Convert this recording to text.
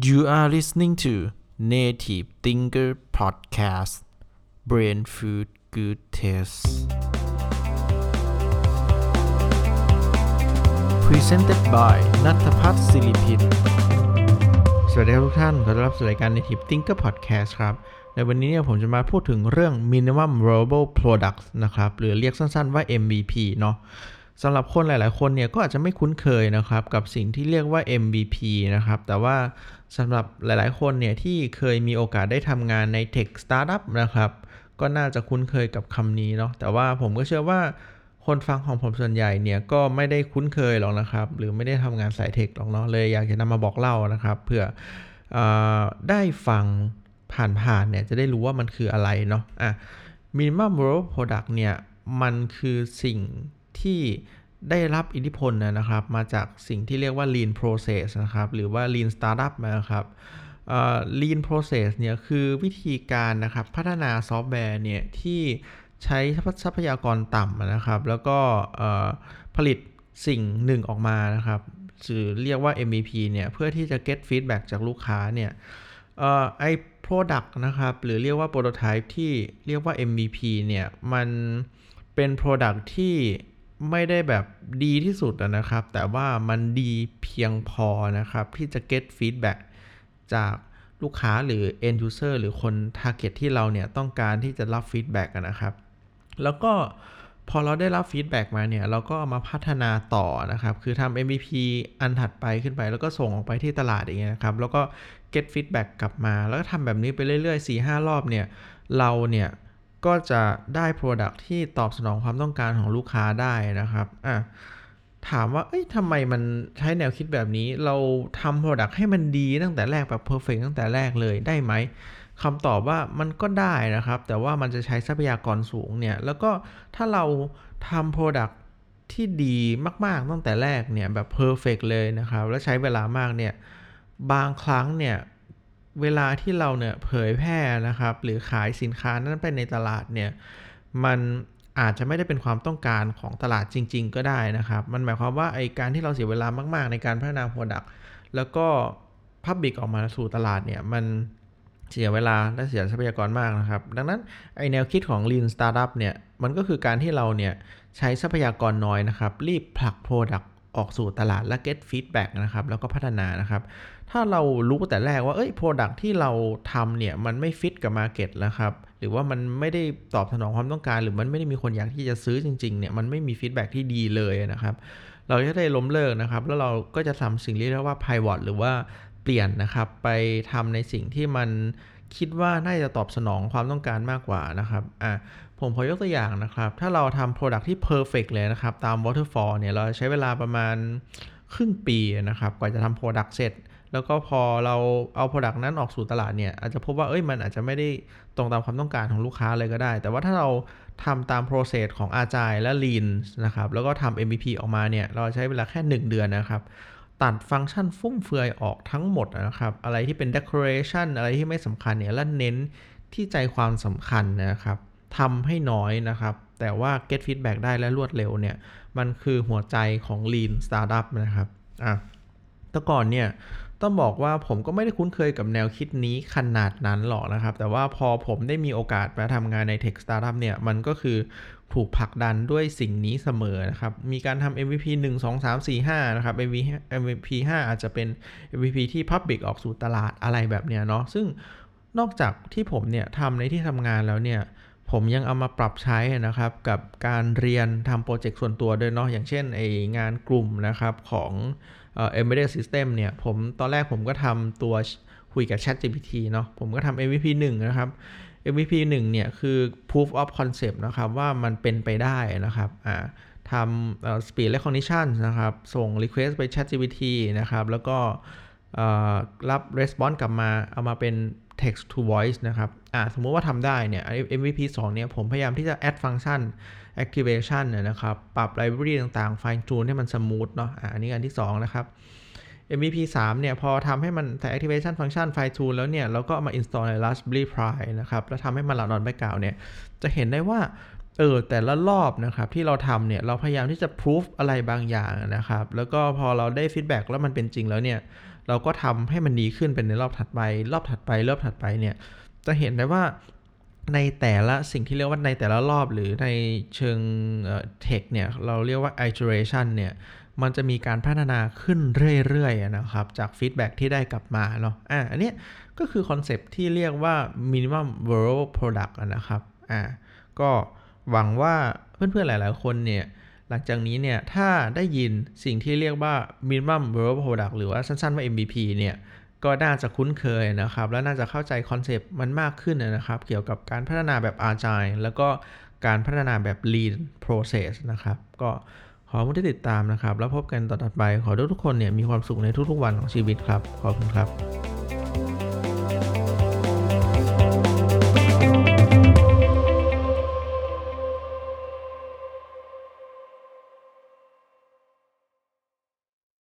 You are listening to Native Thinker Podcast Brain Food Good Taste Presented by นัทพัฒน์ศิริพินสวัสดีครับทุกท่าน ขอต้อนรับสู่รายการ Native Thinker Podcast ครับ ในวันนี้เนี่ยผมจะมาพูดถึงเรื่อง Minimum Viable Products นะครับ หรือเรียกสั้นๆว่า MVP เนาะ สำหรับคนหลาย ๆ คนเนี่ยก็อาจจะไม่คุ้นเคยนะครับกับสิ่งที่เรียกว่า MVP นะครับแต่ว่าสำหรับหลาย ๆ คนเนี่ยที่เคยมีโอกาสได้ทำงานใน Tech Startup นะครับก็น่าจะคุ้นเคยกับคำนี้เนาะแต่ว่าผมก็เชื่อว่าคนฟังของผมส่วนใหญ่เนี่ยก็ไม่ได้คุ้นเคยหรอกนะครับ หรือไม่ได้ทำงานสายเทคหรอกเนาะเลยอยากจะนำมาบอกเล่านะครับเพื่ออได้ฟังผ่านๆเนี่ยจะได้รู้ว่ามันคืออะไรเนาะอะ Minimum Viable Product เนี่ยมันคือสิ่ง ที่ได้รับอิทธิพลนะครับ มาจากสิ่งที่เรียกว่า Lean Process นะครับ หรือว่า Lean Startup นะครับ Lean Process เนี่ยคือวิธีการนะครับพัฒนาซอฟต์แวร์เนี่ยที่ใช้ทรัพยากรต่ำนะครับ แล้วก็ผลิตสิ่งหนึ่งออกมานะครับหรือเรียกว่า MVP เนี่ยเพื่อที่จะ get feedback จากลูกค้าเนี่ยไอ้ product นะครับ หรือเรียกว่า prototype ที่เรียกว่า MVP เนี่ยมันเป็น product ที่ ไม่ได้แบบดีที่สุดนะครับ แต่ว่ามันดีเพียงพอนะครับ ที่จะ get feedback จากลูกค้าหรือ end user หรือคน target ที่เราเนี่ยต้องการที่จะรับ feedback นะครับ แล้วก็พอเราได้รับ feedback มาเนี่ย เราก็เอามาพัฒนาต่อนะครับ คือทำ MVP อันถัดไปขึ้นไป แล้วก็ส่งออกไปที่ตลาดอย่างเงี้ยนะครับ แล้วก็ get feedback กลับมา แล้วก็ทำแบบนี้ไปเรื่อยๆ4-5 รอบเนี่ย เราเนี่ย ก็จะได้ Product ที่ตอบสนองความต้องการของลูกค้าได้นะครับอะถามว่า เอ้ยทำไมมันใช้แนวคิดแบบนี้ เราทำ Product ให้มันดีตั้งแต่แรกแบบ Perfect ตั้งแต่แรกเลยได้ไหมคำตอบว่ามันก็ได้นะครับ แต่ว่ามันจะใช้ทรัพยากรสูงเนี่ย แล้วก็ถ้าเราทำ Product ที่ดีมาก ๆ ตั้งแต่แรกเนี่ยแบบ Perfect เลยนะครับ แล้วใช้เวลามากเนี่ย บางครั้งเนี่ย เวลาที่เราเนี่ยเผยแพร่นะครับ หรือขายสินค้านั้นไปในตลาดเนี่ยมันอาจจะไม่ได้เป็นความต้องการของตลาดจริง ๆ ก็ได้นะครับ มันหมายความว่าไอการที่เราเสียเวลามาก ๆ ในการพัฒนา Product แล้วก็พับบิกออกมาสู่ตลาดเนี่ยมันเสียเวลาและเสียทรัพยากรมากนะครับ ดังนั้นไอแนวคิดของ Lean Startup เนี่ยมันก็คือการที่เราเนี่ยใช้ทรัพยากรน้อยนะครับ รีบผลัก Product ออกสู่ตลาดและ get feedback นะครับ แล้วก็พัฒนานะครับ ถ้าเรารู้แต่แรกว่าเอ้ย product ที่เราทำเนี่ยมันไม่ฟิตกับ market นะครับหรือว่ามันไม่ได้ตอบสนองความต้องการ หรือมันไม่ได้มีคนอยากที่จะซื้อจริงๆเนี่ยมันไม่มี feedback ที่ดีเลยนะครับเราจะได้ล้มเลิกนะครับ แล้วเราก็จะทำสิ่งที่เรียกว่า pivot หรือว่าเปลี่ยนนะครับ ไปทำในสิ่งที่มันคิดว่าน่าจะตอบสนองความต้องการมากกว่านะครับอะผมขอยกตัวอย่างนะครับ ถ้าเราทำ Product ที่ Perfect เลยนะครับ ตาม Waterfall เนี่ย เราใช้เวลาประมาณครึ่งปีนะครับ กว่าจะทำ Product เสร็จ แล้วก็พอเราเอา Product นั้นออกสู่ตลาดเนี่ย อาจจะพบว่าเอ้ยมันอาจจะไม่ได้ตรงตามความต้องการของลูกค้าเลยก็ได้ แต่ว่าถ้าเราทำตาม process ของ Agile และ Lean นะครับ แล้วก็ทำ MVP ออกมาเนี่ย เราใช้เวลาแค่ 1 เดือนนะครับ ตัดฟังก์ชันฟุ่มเฟือยออกทั้งหมดนะครับ อะไรที่เป็น decoration อะไรที่ไม่สำคัญเนี่ย และเน้นที่ใจความสำคัญนะครับทำให้น้อยนะครับ แต่ว่า get feedback ได้และรวดเร็วเนี่ย มันคือหัวใจของ lean startup นะครับ อะแต่ก่อนเนี่ย ต้องบอกว่าผมก็ไม่ได้คุ้นเคยกับแนวคิดนี้ขนาดนั้นหรอกนะครับ แต่ว่าพอผมได้มีโอกาสมาทำงานใน tech startup เนี่ย มันก็คือถูกผลักดันด้วยสิ่งนี้เสมอนะครับ มีการทำ MVP 1 2 3 4 5 นะครับ MVP 5 อาจจะเป็น MVP ที่ public ออกสู่ตลาดอะไรแบบเนี้ยเนาะ ซึ่งนอกจากที่ผมเนี่ยทำในที่ทำงานแล้วเนี่ยผมยังเอามาปรับใช้นะครับกับการเรียนทำโปรเจกต์ส่วนตัวด้วยเนาะอย่างเช่นไอ้งานกลุ่มนะครับของ embedded system เนี่ย ผมตอนแรกผมก็ทำตัวคุยกับ Chat GPT เนาะผมก็ทำ MVP 1 นะครับ MVP 1 เนี่ย คือ proof of concept นะครับ ว่ามันเป็นไปได้นะครับอ่าทำ speech recognition นะครับ ส่ง request ไป Chat GPT นะครับ แล้วก็รับ response กลับมาเอามาเป็น text to voice นะครับอ่าสมมุติว่าทำได้เนี่ย MVP 2 เนี่ย ผมพยายามที่จะ add function activation นะครับ ปรับ library ต่างๆ fine tune ให้มัน smooth เนาะอ่าอันนี้อันที่ 2 นะครับ MVP 3 เนี่ย พอทำให้มันแต่ activation function fine tune แล้วเนี่ย เราก็มา install ใน Raspberry Pi นะครับ แล้วทำให้มันรับน on background เนี่ย จะเห็นได้ว่าเออแต่ละรอบนะครับที่เราทำเนี่ยเราพยายามที่จะ proof อะไรบางอย่างนะครับ แล้วก็พอเราได้ feedback แล้วมันเป็นจริงแล้วเนี่ย เราก็ทำให้มันดีขึ้นเป็นในรอบถัดไป รอบถัดไป รอบถัดไปเนี่ย จะเห็นได้ว่าในแต่ละสิ่งที่เรียกว่าในแต่ละรอบหรือในเชิงเทคเนี่ย เราเรียกว่า iteration เนี่ย มันจะมีการพัฒนาขึ้นเรื่อยๆนะครับ จากฟีดแบ็ที่ได้กลับมาเนาะอ่าอันนี้ก็คือคอนเซปที่เรียกว่า minimum viable product นะครับอ่าก็หวังว่าเพื่อนๆหลายๆคนเนี่ย หลังจากนี้เนี่ยถ้าได้ยินสิ่งที่เรียกว่า minimum viable product หรือว่าสั้นๆว่า MVP เนี่ยก็น่าจะคุ้นเคยนะครับ และน่าจะเข้าใจคอนเซปต์มันมากขึ้นนะครับ เกี่ยวกับการพัฒนาแบบ Agile แล้วก็การพัฒนาแบบ Lean Process นะครับ ก็ขอบคุที่ติดตามนะครับ แล้วพบกันต่อไป ขอให้ทุกคนเนี่ยมีความสุขในทุกๆวันของชีวิตครับ ขอบคุณครับ